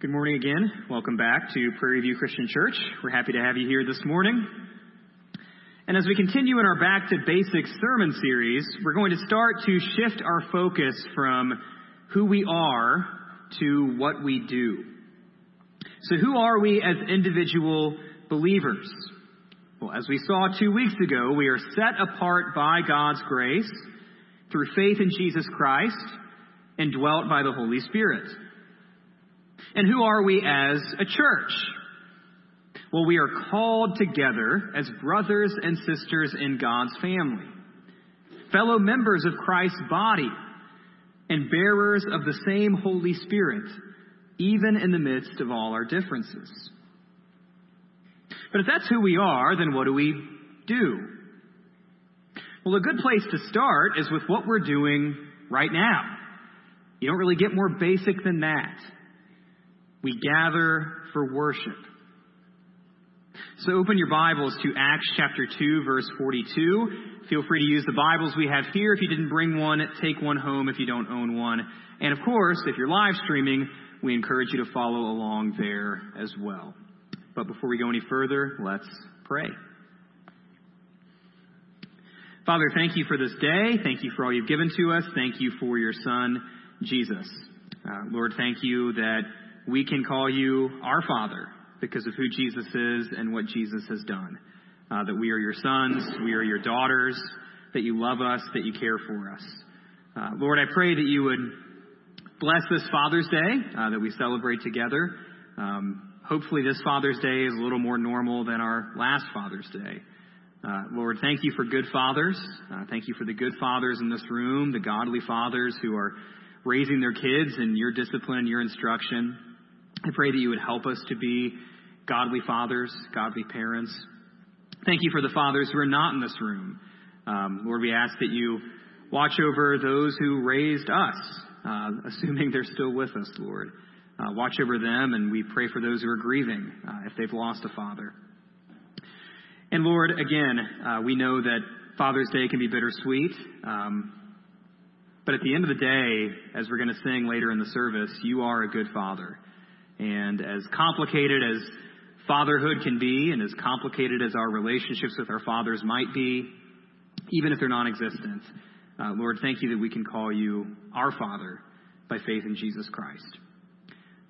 Good morning again. Welcome back to Prairie View Christian Church. We're happy to have you here this morning. And as we continue in our Back to Basics sermon series, we're going to start to shift our focus from who we are to what we do. So, who are we as individual believers? Well, as we saw two weeks ago, we are set apart by God's grace through faith in Jesus Christ and dwelt by the Holy Spirit. And who are we as a church? Well, we are called together as brothers and sisters in God's family, fellow members of Christ's body, and bearers of the same Holy Spirit, even in the midst of all our differences. But if that's who we are, then what do we do? Well, a good place to start is with what we're doing right now. You don't really get more basic than that. We gather for worship. So open your Bibles to Acts chapter 2, verse 42. Feel free to use the Bibles we have here. If you didn't bring one, take one home if you don't own one. And of course, if you're live streaming, we encourage you to follow along there as well. But before we go any further, let's pray. Father, thank you for this day. Thank you for all you've given to us. Thank you for your Son, Jesus. Uh, Lord, thank you that we can call you our Father because of who Jesus is and what Jesus has done. Uh, that we are your sons, we are your daughters, that you love us, that you care for us. Uh, Lord, I pray that you would bless this Father's Day uh, that we celebrate together. Um, hopefully, this Father's Day is a little more normal than our last Father's Day. Uh, Lord, thank you for good fathers. Uh, thank you for the good fathers in this room, the godly fathers who are raising their kids in your discipline, your instruction. I pray that you would help us to be godly fathers, godly parents. Thank you for the fathers who are not in this room. Um, Lord, we ask that you watch over those who raised us, uh, assuming they're still with us, Lord. Uh, watch over them, and we pray for those who are grieving uh, if they've lost a father. And Lord, again, uh, we know that Father's Day can be bittersweet. Um, but at the end of the day, as we're going to sing later in the service, you are a good father. And as complicated as fatherhood can be, and as complicated as our relationships with our fathers might be, even if they're non existent, uh, Lord, thank you that we can call you our Father by faith in Jesus Christ.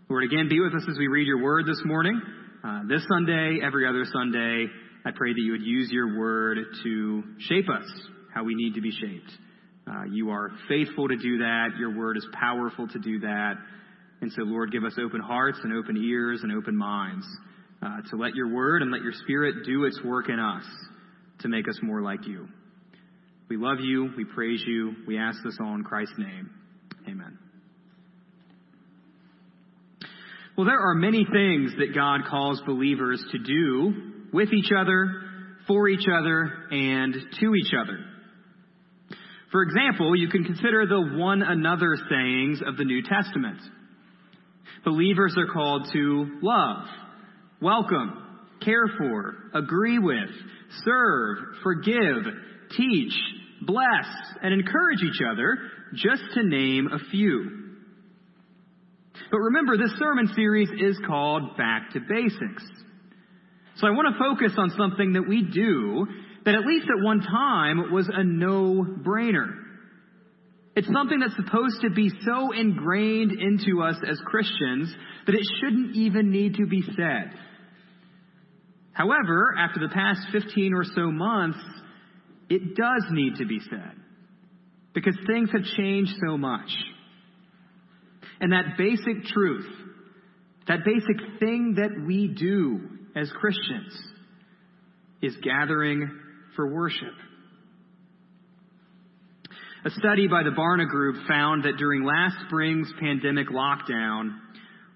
Lord, again, be with us as we read your word this morning. Uh, this Sunday, every other Sunday, I pray that you would use your word to shape us how we need to be shaped. Uh, you are faithful to do that. Your word is powerful to do that. And so, Lord, give us open hearts and open ears and open minds uh, to let your word and let your spirit do its work in us to make us more like you. We love you. We praise you. We ask this all in Christ's name. Amen. Well, there are many things that God calls believers to do with each other, for each other, and to each other. For example, you can consider the one another sayings of the New Testament. Believers are called to love, welcome, care for, agree with, serve, forgive, teach, bless, and encourage each other, just to name a few. But remember, this sermon series is called Back to Basics. So I want to focus on something that we do that at least at one time was a no brainer. It's something that's supposed to be so ingrained into us as Christians that it shouldn't even need to be said. However, after the past 15 or so months, it does need to be said because things have changed so much. And that basic truth, that basic thing that we do as Christians, is gathering for worship. A study by the Barna Group found that during last spring's pandemic lockdown,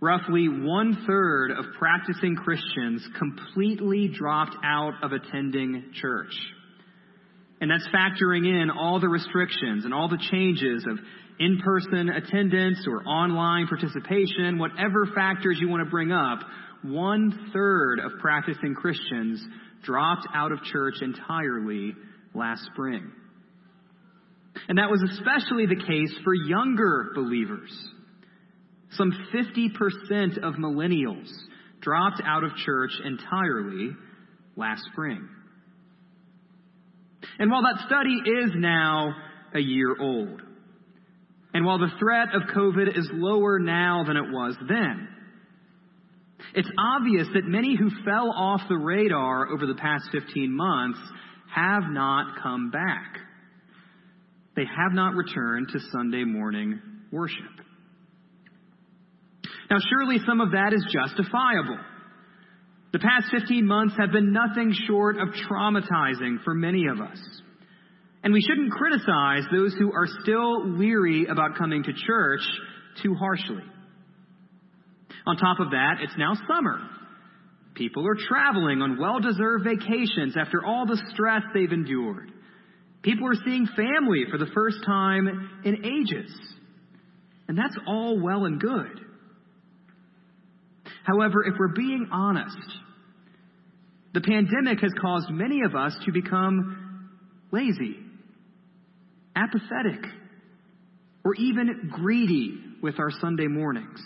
roughly one third of practicing Christians completely dropped out of attending church. And that's factoring in all the restrictions and all the changes of in person attendance or online participation, whatever factors you want to bring up. One third of practicing Christians dropped out of church entirely last spring. And that was especially the case for younger believers. Some 50% of millennials dropped out of church entirely last spring. And while that study is now a year old, and while the threat of COVID is lower now than it was then, it's obvious that many who fell off the radar over the past 15 months have not come back. They have not returned to Sunday morning worship. Now, surely some of that is justifiable. The past 15 months have been nothing short of traumatizing for many of us. And we shouldn't criticize those who are still leery about coming to church too harshly. On top of that, it's now summer. People are traveling on well deserved vacations after all the stress they've endured. People are seeing family for the first time in ages. And that's all well and good. However, if we're being honest, the pandemic has caused many of us to become lazy, apathetic, or even greedy with our Sunday mornings.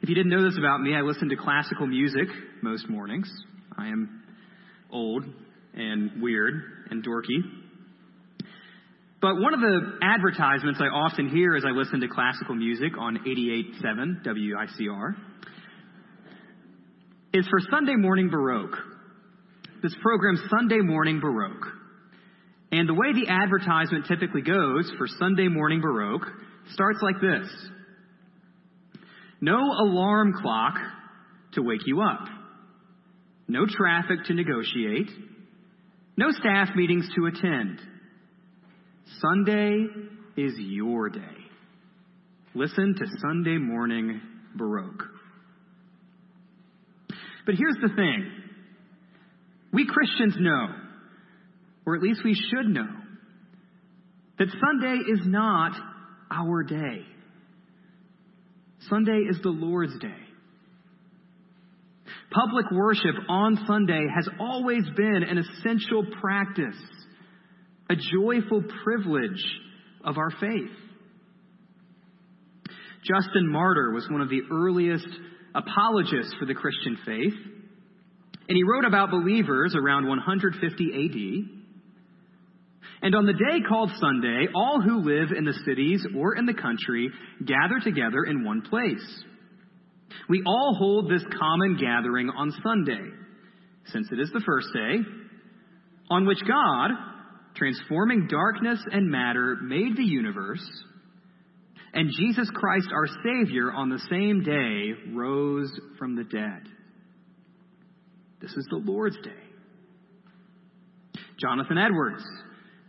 If you didn't know this about me, I listen to classical music most mornings. I am old and weird and dorky. But one of the advertisements I often hear as I listen to classical music on 88.7 WICR is for Sunday Morning Baroque. This program, Sunday Morning Baroque. And the way the advertisement typically goes for Sunday Morning Baroque starts like this No alarm clock to wake you up, no traffic to negotiate, no staff meetings to attend. Sunday is your day. Listen to Sunday morning Baroque. But here's the thing we Christians know, or at least we should know, that Sunday is not our day. Sunday is the Lord's day. Public worship on Sunday has always been an essential practice a joyful privilege of our faith. Justin Martyr was one of the earliest apologists for the Christian faith, and he wrote about believers around 150 AD. And on the day called Sunday, all who live in the cities or in the country gather together in one place. We all hold this common gathering on Sunday, since it is the first day, on which God, transforming darkness and matter, made the universe, and Jesus Christ, our Savior, on the same day rose from the dead. This is the Lord's Day. Jonathan Edwards,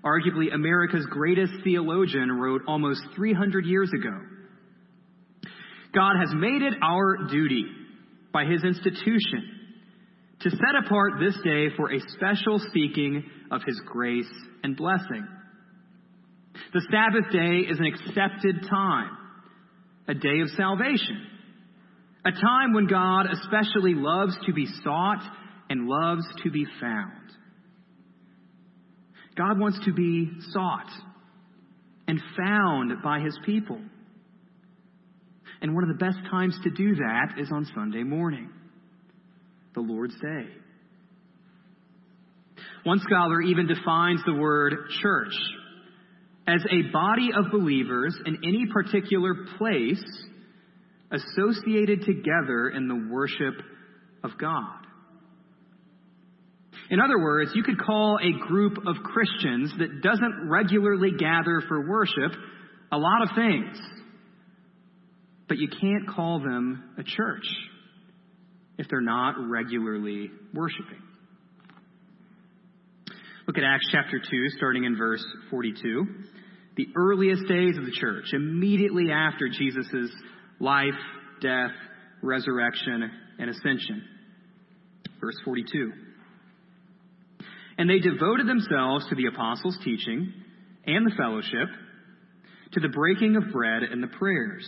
arguably America's greatest theologian, wrote almost 300 years ago God has made it our duty by his institution to set apart this day for a special speaking of his grace and blessing. The Sabbath day is an accepted time, a day of salvation, a time when God especially loves to be sought and loves to be found. God wants to be sought and found by his people. And one of the best times to do that is on Sunday morning the Lord's Day. One scholar even defines the word church as a body of believers in any particular place associated together in the worship of God. In other words, you could call a group of Christians that doesn't regularly gather for worship a lot of things, but you can't call them a church if they're not regularly worshiping. Look at Acts chapter 2, starting in verse 42. The earliest days of the church, immediately after Jesus' life, death, resurrection, and ascension. Verse 42. And they devoted themselves to the apostles' teaching and the fellowship, to the breaking of bread and the prayers.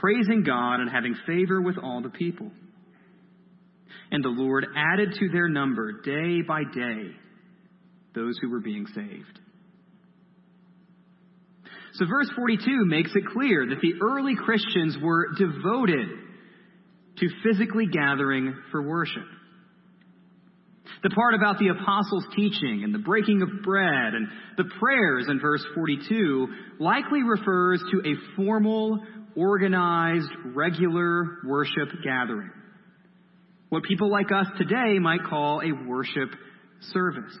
praising God and having favor with all the people. And the Lord added to their number day by day those who were being saved. So, verse 42 makes it clear that the early Christians were devoted to physically gathering for worship. The part about the apostles' teaching and the breaking of bread and the prayers in verse 42 likely refers to a formal, organized, regular worship gathering. What people like us today might call a worship service.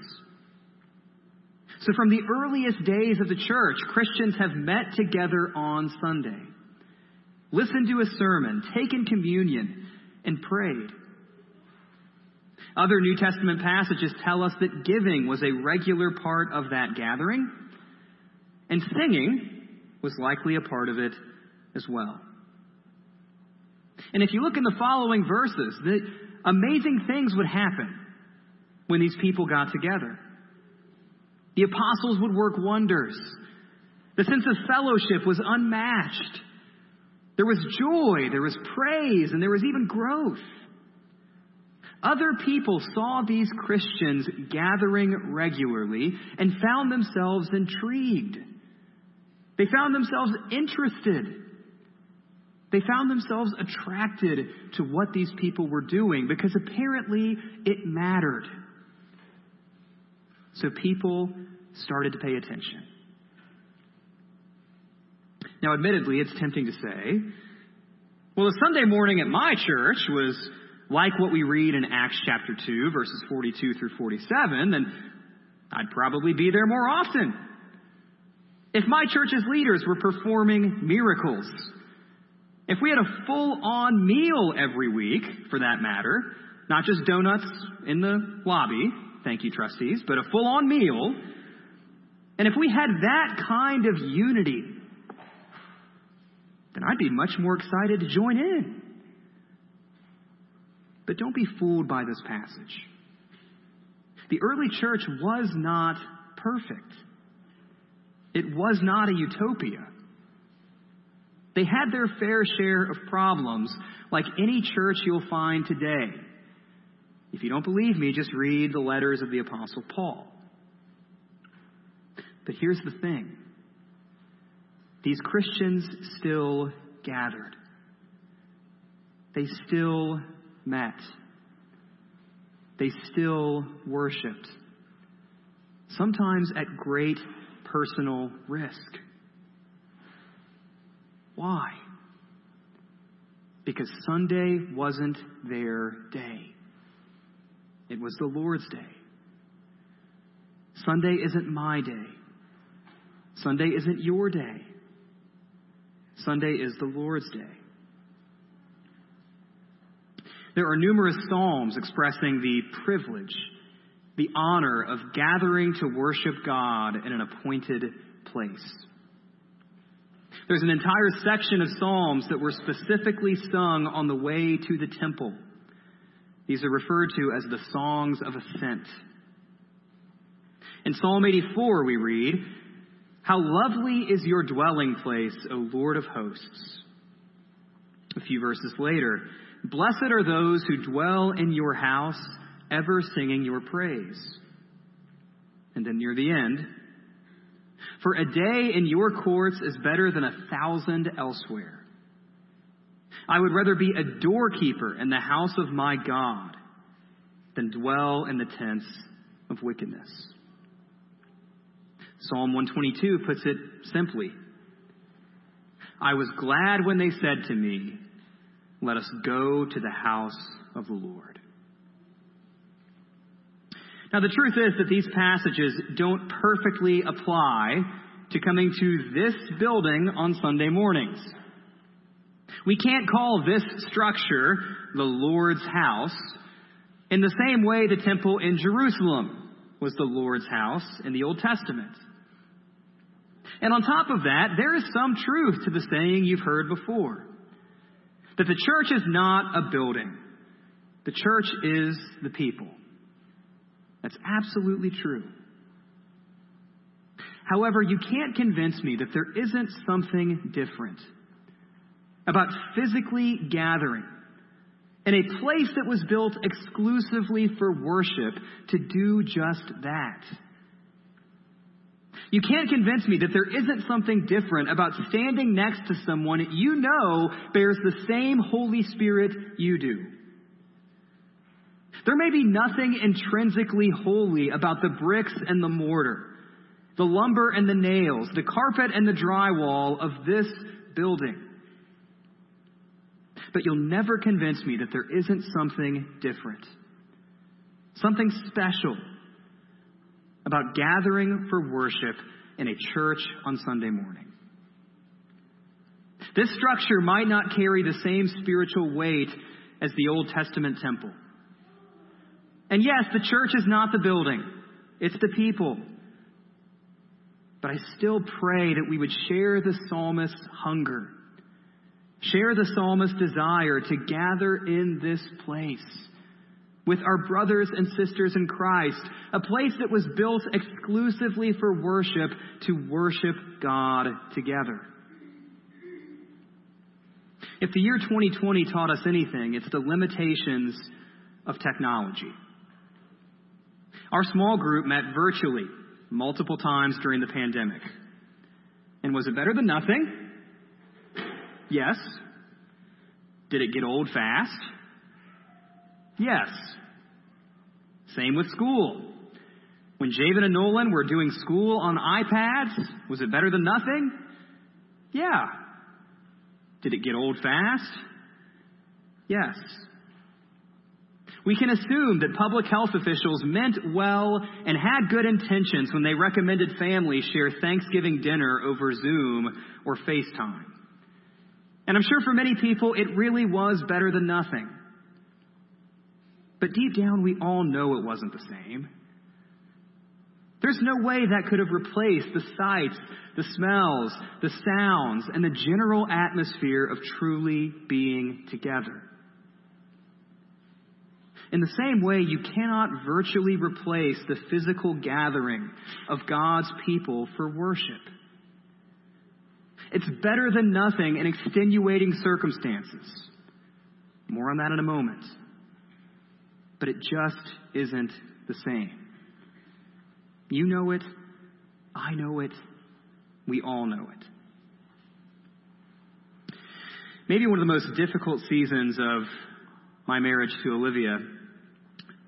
So, from the earliest days of the church, Christians have met together on Sunday, listened to a sermon, taken communion, and prayed. Other New Testament passages tell us that giving was a regular part of that gathering, and singing was likely a part of it as well. And if you look in the following verses, the amazing things would happen when these people got together. The apostles would work wonders. The sense of fellowship was unmatched. There was joy, there was praise, and there was even growth. Other people saw these Christians gathering regularly and found themselves intrigued. They found themselves interested. They found themselves attracted to what these people were doing because apparently it mattered. So people started to pay attention. Now, admittedly, it's tempting to say, well, a Sunday morning at my church was like what we read in Acts chapter 2, verses 42 through 47, then I'd probably be there more often. If my church's leaders were performing miracles, if we had a full on meal every week, for that matter, not just donuts in the lobby, thank you, trustees, but a full on meal, and if we had that kind of unity, then I'd be much more excited to join in. But don't be fooled by this passage. The early church was not perfect. It was not a utopia. They had their fair share of problems, like any church you'll find today. If you don't believe me, just read the letters of the Apostle Paul. But here's the thing these Christians still gathered, they still met. They still worshiped, sometimes at great personal risk. Why? Because Sunday wasn't their day. It was the Lord's day. Sunday isn't my day. Sunday isn't your day. Sunday is the Lord's day. There are numerous psalms expressing the privilege, the honor of gathering to worship God in an appointed place. There's an entire section of psalms that were specifically sung on the way to the temple. These are referred to as the songs of ascent. In Psalm 84, we read, How lovely is your dwelling place, O Lord of hosts. A few verses later, Blessed are those who dwell in your house, ever singing your praise. And then near the end, for a day in your courts is better than a thousand elsewhere. I would rather be a doorkeeper in the house of my God than dwell in the tents of wickedness. Psalm 122 puts it simply I was glad when they said to me, let us go to the house of the Lord. Now, the truth is that these passages don't perfectly apply to coming to this building on Sunday mornings. We can't call this structure the Lord's house in the same way the temple in Jerusalem was the Lord's house in the Old Testament. And on top of that, there is some truth to the saying you've heard before that the church is not a building, the church is the people. That's absolutely true. However, you can't convince me that there isn't something different about physically gathering in a place that was built exclusively for worship to do just that. You can't convince me that there isn't something different about standing next to someone you know bears the same Holy Spirit you do. There may be nothing intrinsically holy about the bricks and the mortar, the lumber and the nails, the carpet and the drywall of this building. But you'll never convince me that there isn't something different, something special about gathering for worship in a church on Sunday morning. This structure might not carry the same spiritual weight as the Old Testament temple. And yes, the church is not the building, it's the people. But I still pray that we would share the psalmist's hunger Share the psalmist's desire to gather in this place with our brothers and sisters in Christ, a place that was built exclusively for worship to worship God together. If the year 2020 taught us anything, it's the limitations of technology. Our small group met virtually multiple times during the pandemic. And was it better than nothing? Yes. Did it get old fast? Yes. Same with school. When Javen and Nolan were doing school on iPads, was it better than nothing? Yeah. Did it get old fast? Yes. We can assume that public health officials meant well and had good intentions when they recommended families share Thanksgiving dinner over Zoom or FaceTime. And I'm sure for many people, it really was better than nothing. But deep down, we all know it wasn't the same. There's no way that could have replaced the sights, the smells, the sounds, and the general atmosphere of truly being together. In the same way, you cannot virtually replace the physical gathering of God's people for worship. It's better than nothing in extenuating circumstances. More on that in a moment. But it just isn't the same. You know it. I know it. We all know it. Maybe one of the most difficult seasons of my marriage to Olivia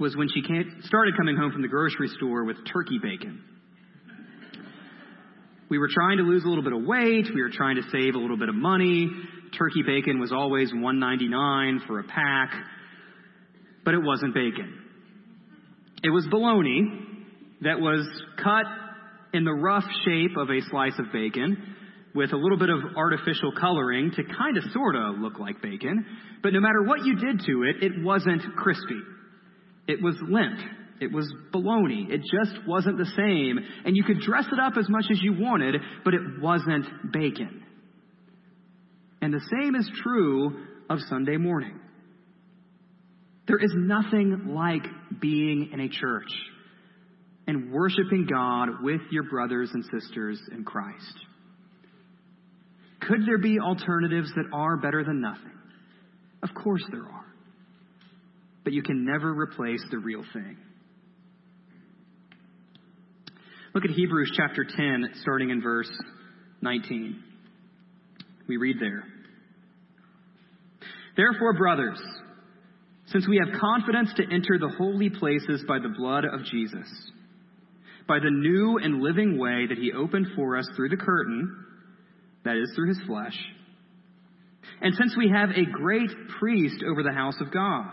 was when she started coming home from the grocery store with turkey bacon. We were trying to lose a little bit of weight. We were trying to save a little bit of money. Turkey bacon was always $1.99 for a pack, but it wasn't bacon. It was bologna that was cut in the rough shape of a slice of bacon with a little bit of artificial coloring to kind of sort of look like bacon. But no matter what you did to it, it wasn't crispy. It was limp. It was baloney. It just wasn't the same. And you could dress it up as much as you wanted, but it wasn't bacon. And the same is true of Sunday morning. There is nothing like being in a church and worshiping God with your brothers and sisters in Christ. Could there be alternatives that are better than nothing? Of course there are. But you can never replace the real thing. Look at Hebrews chapter 10, starting in verse 19. We read there. Therefore, brothers, since we have confidence to enter the holy places by the blood of Jesus, by the new and living way that he opened for us through the curtain, that is, through his flesh, and since we have a great priest over the house of God,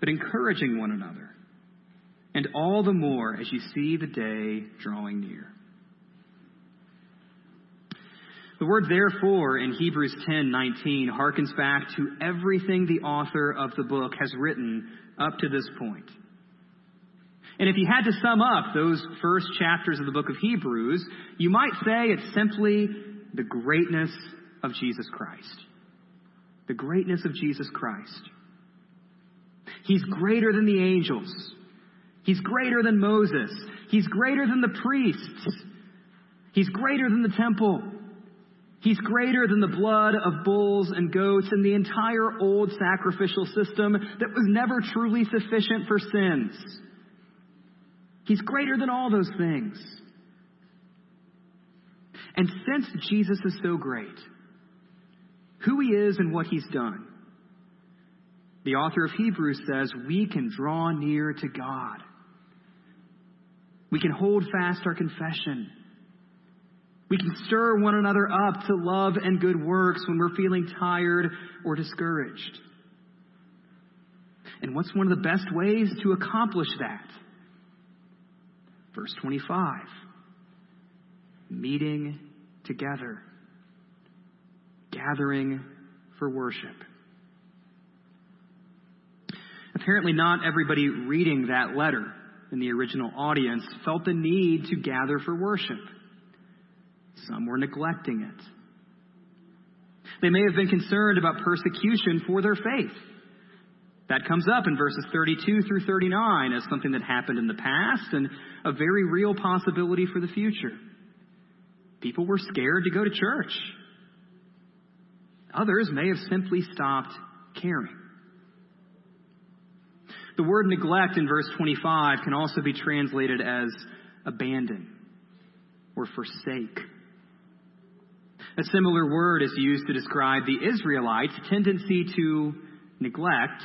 but encouraging one another, and all the more as you see the day drawing near. The word therefore in Hebrews 10:19 harkens back to everything the author of the book has written up to this point. And if you had to sum up those first chapters of the book of Hebrews, you might say it's simply the greatness of Jesus Christ. The greatness of Jesus Christ. He's greater than the angels. He's greater than Moses. He's greater than the priests. He's greater than the temple. He's greater than the blood of bulls and goats and the entire old sacrificial system that was never truly sufficient for sins. He's greater than all those things. And since Jesus is so great, who he is and what he's done, the author of Hebrews says we can draw near to God. We can hold fast our confession. We can stir one another up to love and good works when we're feeling tired or discouraged. And what's one of the best ways to accomplish that? Verse 25 meeting together, gathering for worship. Apparently, not everybody reading that letter in the original audience felt the need to gather for worship. Some were neglecting it. They may have been concerned about persecution for their faith. That comes up in verses 32 through 39 as something that happened in the past and a very real possibility for the future. People were scared to go to church. Others may have simply stopped caring. The word neglect in verse 25 can also be translated as abandon or forsake. A similar word is used to describe the Israelites' tendency to neglect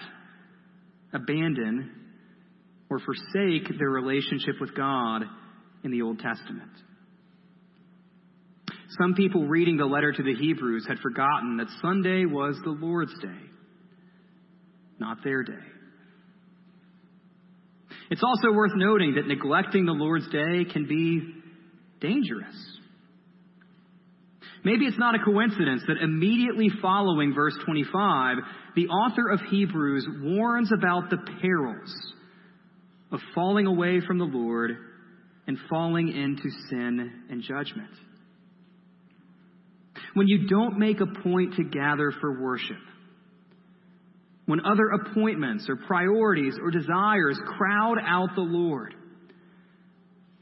abandon, or forsake their relationship with God in the Old Testament. Some people reading the letter to the Hebrews had forgotten that Sunday was the Lord's day, not their day. It's also worth noting that neglecting the Lord's day can be dangerous. Maybe it's not a coincidence that immediately following verse 25, the author of Hebrews warns about the perils of falling away from the Lord and falling into sin and judgment. When you don't make a point to gather for worship, when other appointments or priorities or desires crowd out the Lord,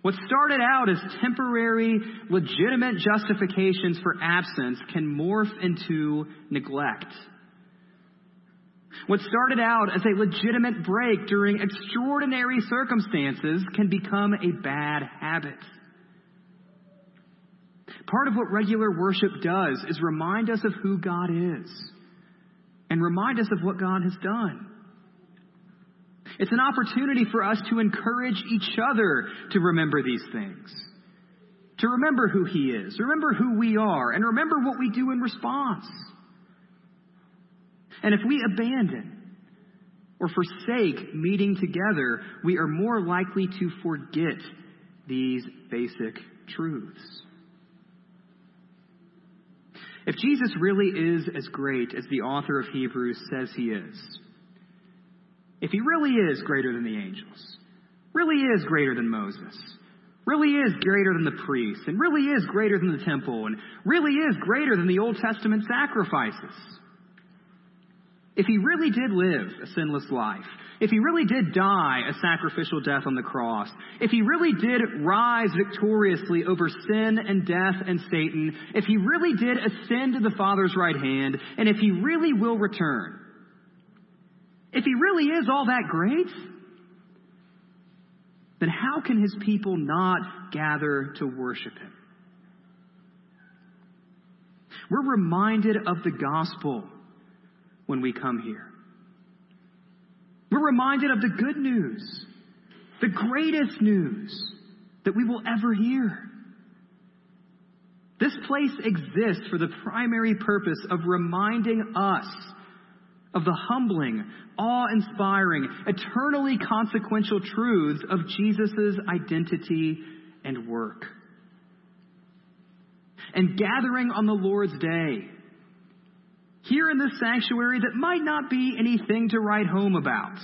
what started out as temporary, legitimate justifications for absence can morph into neglect. What started out as a legitimate break during extraordinary circumstances can become a bad habit. Part of what regular worship does is remind us of who God is and remind us of what God has done. It's an opportunity for us to encourage each other to remember these things. To remember who He is, remember who we are, and remember what we do in response. And if we abandon or forsake meeting together, we are more likely to forget these basic truths. If Jesus really is as great as the author of Hebrews says he is, if he really is greater than the angels, really is greater than Moses, really is greater than the priests, and really is greater than the temple, and really is greater than the Old Testament sacrifices, if he really did live a sinless life, if he really did die a sacrificial death on the cross, if he really did rise victoriously over sin and death and Satan, if he really did ascend to the Father's right hand, and if he really will return, if he really is all that great, then how can his people not gather to worship him? We're reminded of the gospel when we come here. We're reminded of the good news, the greatest news that we will ever hear. This place exists for the primary purpose of reminding us of the humbling, awe inspiring, eternally consequential truths of Jesus' identity and work. And gathering on the Lord's day, here in this sanctuary that might not be anything to write home about.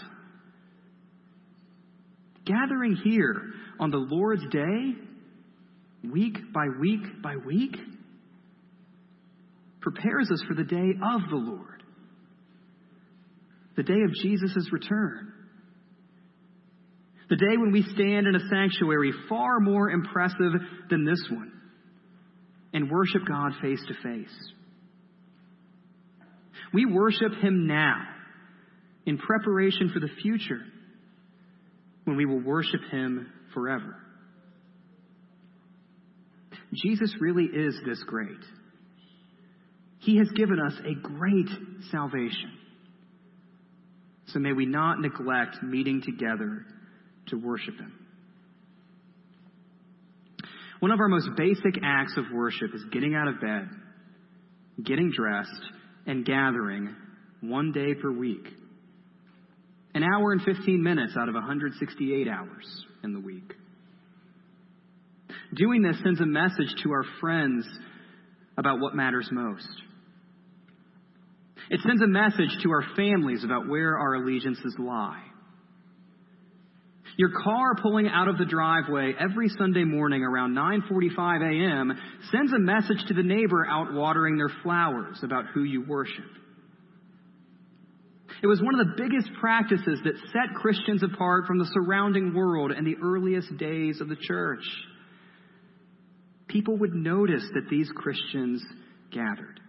Gathering here on the Lord's day, week by week by week, prepares us for the day of the Lord, the day of Jesus' return. The day when we stand in a sanctuary far more impressive than this one and worship God face to face. We worship Him now in preparation for the future when we will worship Him forever. Jesus really is this great. He has given us a great salvation. So may we not neglect meeting together to worship Him. One of our most basic acts of worship is getting out of bed, getting dressed, and gathering one day per week. An hour and 15 minutes out of 168 hours in the week. Doing this sends a message to our friends about what matters most. It sends a message to our families about where our allegiances lie. Your car pulling out of the driveway every Sunday morning around 9:45 a.m. sends a message to the neighbor out watering their flowers about who you worship. It was one of the biggest practices that set Christians apart from the surrounding world in the earliest days of the church. People would notice that these Christians gathered.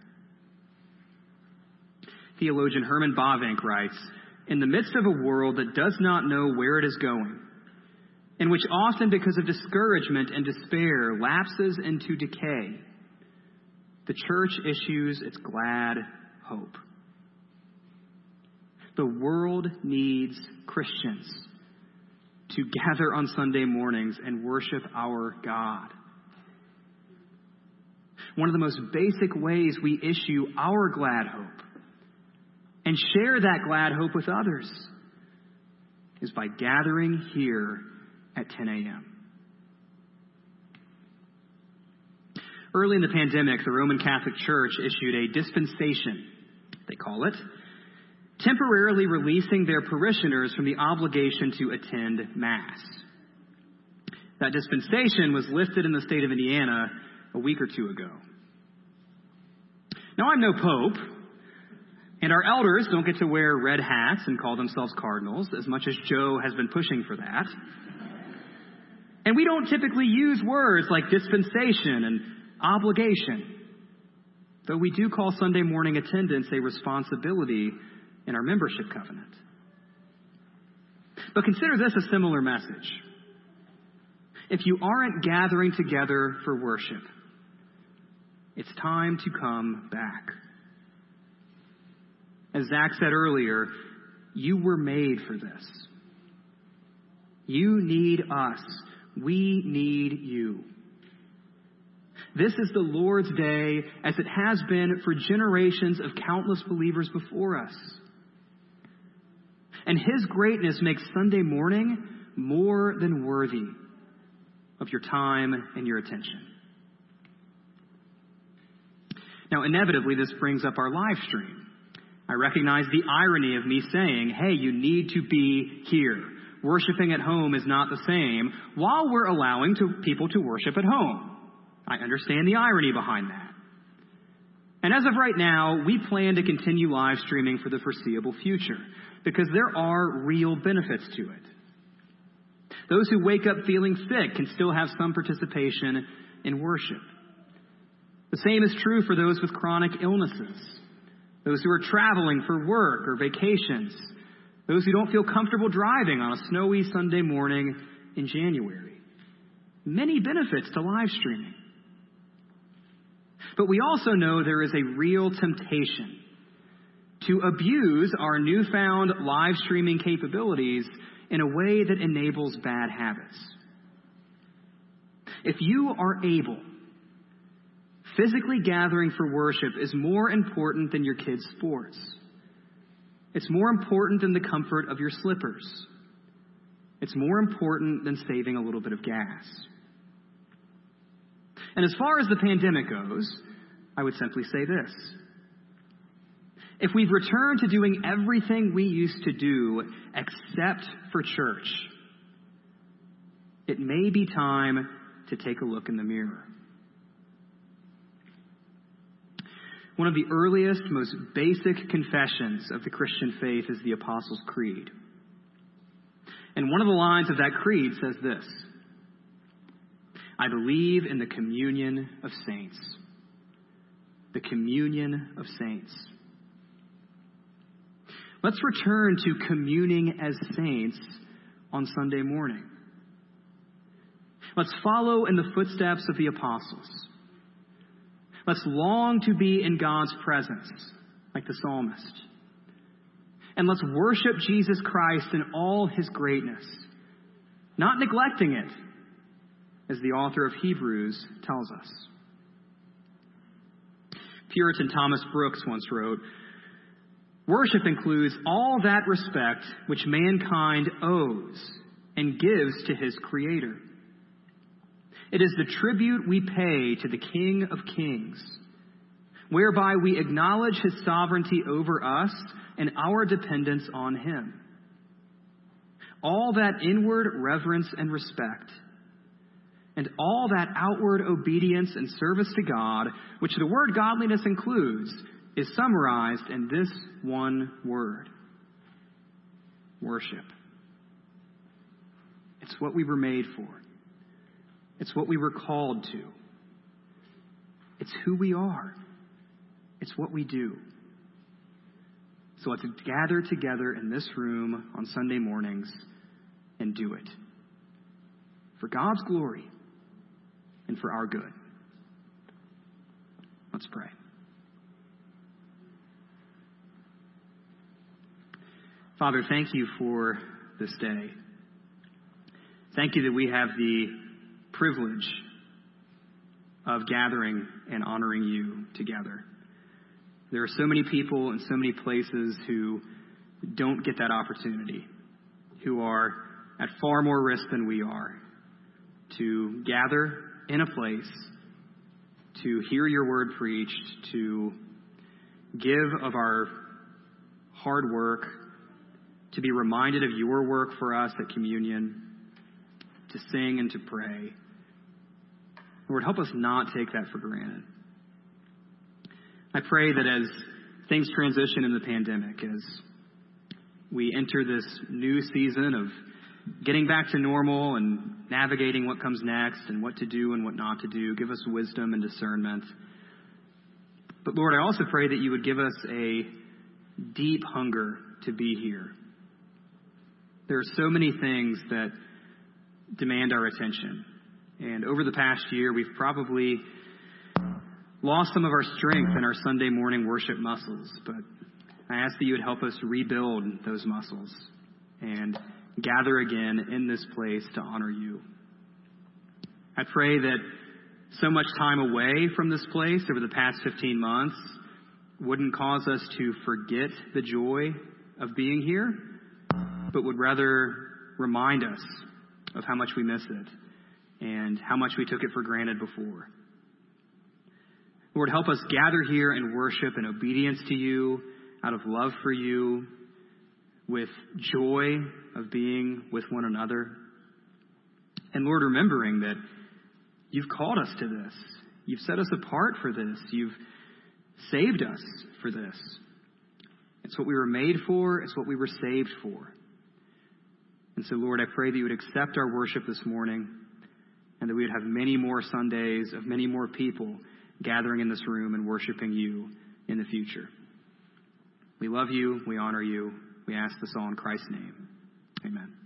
Theologian Herman Bavinck writes, in the midst of a world that does not know where it is going, and which often, because of discouragement and despair, lapses into decay, the church issues its glad hope. The world needs Christians to gather on Sunday mornings and worship our God. One of the most basic ways we issue our glad hope and share that glad hope with others is by gathering here at 10 a.m. Early in the pandemic, the Roman Catholic Church issued a dispensation, they call it, temporarily releasing their parishioners from the obligation to attend Mass. That dispensation was lifted in the state of Indiana a week or two ago. Now, I'm no pope, and our elders don't get to wear red hats and call themselves cardinals, as much as Joe has been pushing for that. And we don't typically use words like dispensation and obligation, though we do call Sunday morning attendance a responsibility in our membership covenant. But consider this a similar message. If you aren't gathering together for worship, it's time to come back. As Zach said earlier, you were made for this. You need us. We need you. This is the Lord's day as it has been for generations of countless believers before us. And His greatness makes Sunday morning more than worthy of your time and your attention. Now, inevitably, this brings up our live stream. I recognize the irony of me saying, hey, you need to be here. Worshipping at home is not the same while we're allowing to, people to worship at home. I understand the irony behind that. And as of right now, we plan to continue live streaming for the foreseeable future because there are real benefits to it. Those who wake up feeling sick can still have some participation in worship. The same is true for those with chronic illnesses, those who are traveling for work or vacations, those who don't feel comfortable driving on a snowy Sunday morning in January. Many benefits to live streaming. But we also know there is a real temptation to abuse our newfound live streaming capabilities in a way that enables bad habits. If you are able, physically gathering for worship is more important than your kids' sports. It's more important than the comfort of your slippers. It's more important than saving a little bit of gas. And as far as the pandemic goes, I would simply say this. If we've returned to doing everything we used to do except for church, it may be time to take a look in the mirror. One of the earliest, most basic confessions of the Christian faith is the Apostles' Creed. And one of the lines of that creed says this I believe in the communion of saints. The communion of saints. Let's return to communing as saints on Sunday morning. Let's follow in the footsteps of the apostles. Let's long to be in God's presence, like the psalmist. And let's worship Jesus Christ in all his greatness, not neglecting it, as the author of Hebrews tells us. Puritan Thomas Brooks once wrote Worship includes all that respect which mankind owes and gives to his Creator. It is the tribute we pay to the King of Kings, whereby we acknowledge his sovereignty over us and our dependence on him. All that inward reverence and respect, and all that outward obedience and service to God, which the word godliness includes, is summarized in this one word worship. It's what we were made for. It's what we were called to. It's who we are. It's what we do. So let's gather together in this room on Sunday mornings and do it. For God's glory and for our good. Let's pray. Father, thank you for this day. Thank you that we have the privilege of gathering and honoring you together. There are so many people in so many places who don't get that opportunity, who are at far more risk than we are to gather in a place, to hear your word preached, to give of our hard work, to be reminded of your work for us at communion, to sing and to pray. Lord, help us not take that for granted. I pray that as things transition in the pandemic, as we enter this new season of getting back to normal and navigating what comes next and what to do and what not to do, give us wisdom and discernment. But Lord, I also pray that you would give us a deep hunger to be here. There are so many things that demand our attention. And over the past year, we've probably lost some of our strength in our Sunday morning worship muscles. But I ask that you would help us rebuild those muscles and gather again in this place to honor you. I pray that so much time away from this place over the past 15 months wouldn't cause us to forget the joy of being here, but would rather remind us of how much we miss it and how much we took it for granted before. Lord, help us gather here and worship in obedience to you, out of love for you, with joy of being with one another. And Lord, remembering that you've called us to this. You've set us apart for this. You've saved us for this. It's what we were made for. It's what we were saved for. And so, Lord, I pray that you would accept our worship this morning and that we would have many more Sundays of many more people gathering in this room and worshiping you in the future. We love you. We honor you. We ask this all in Christ's name. Amen.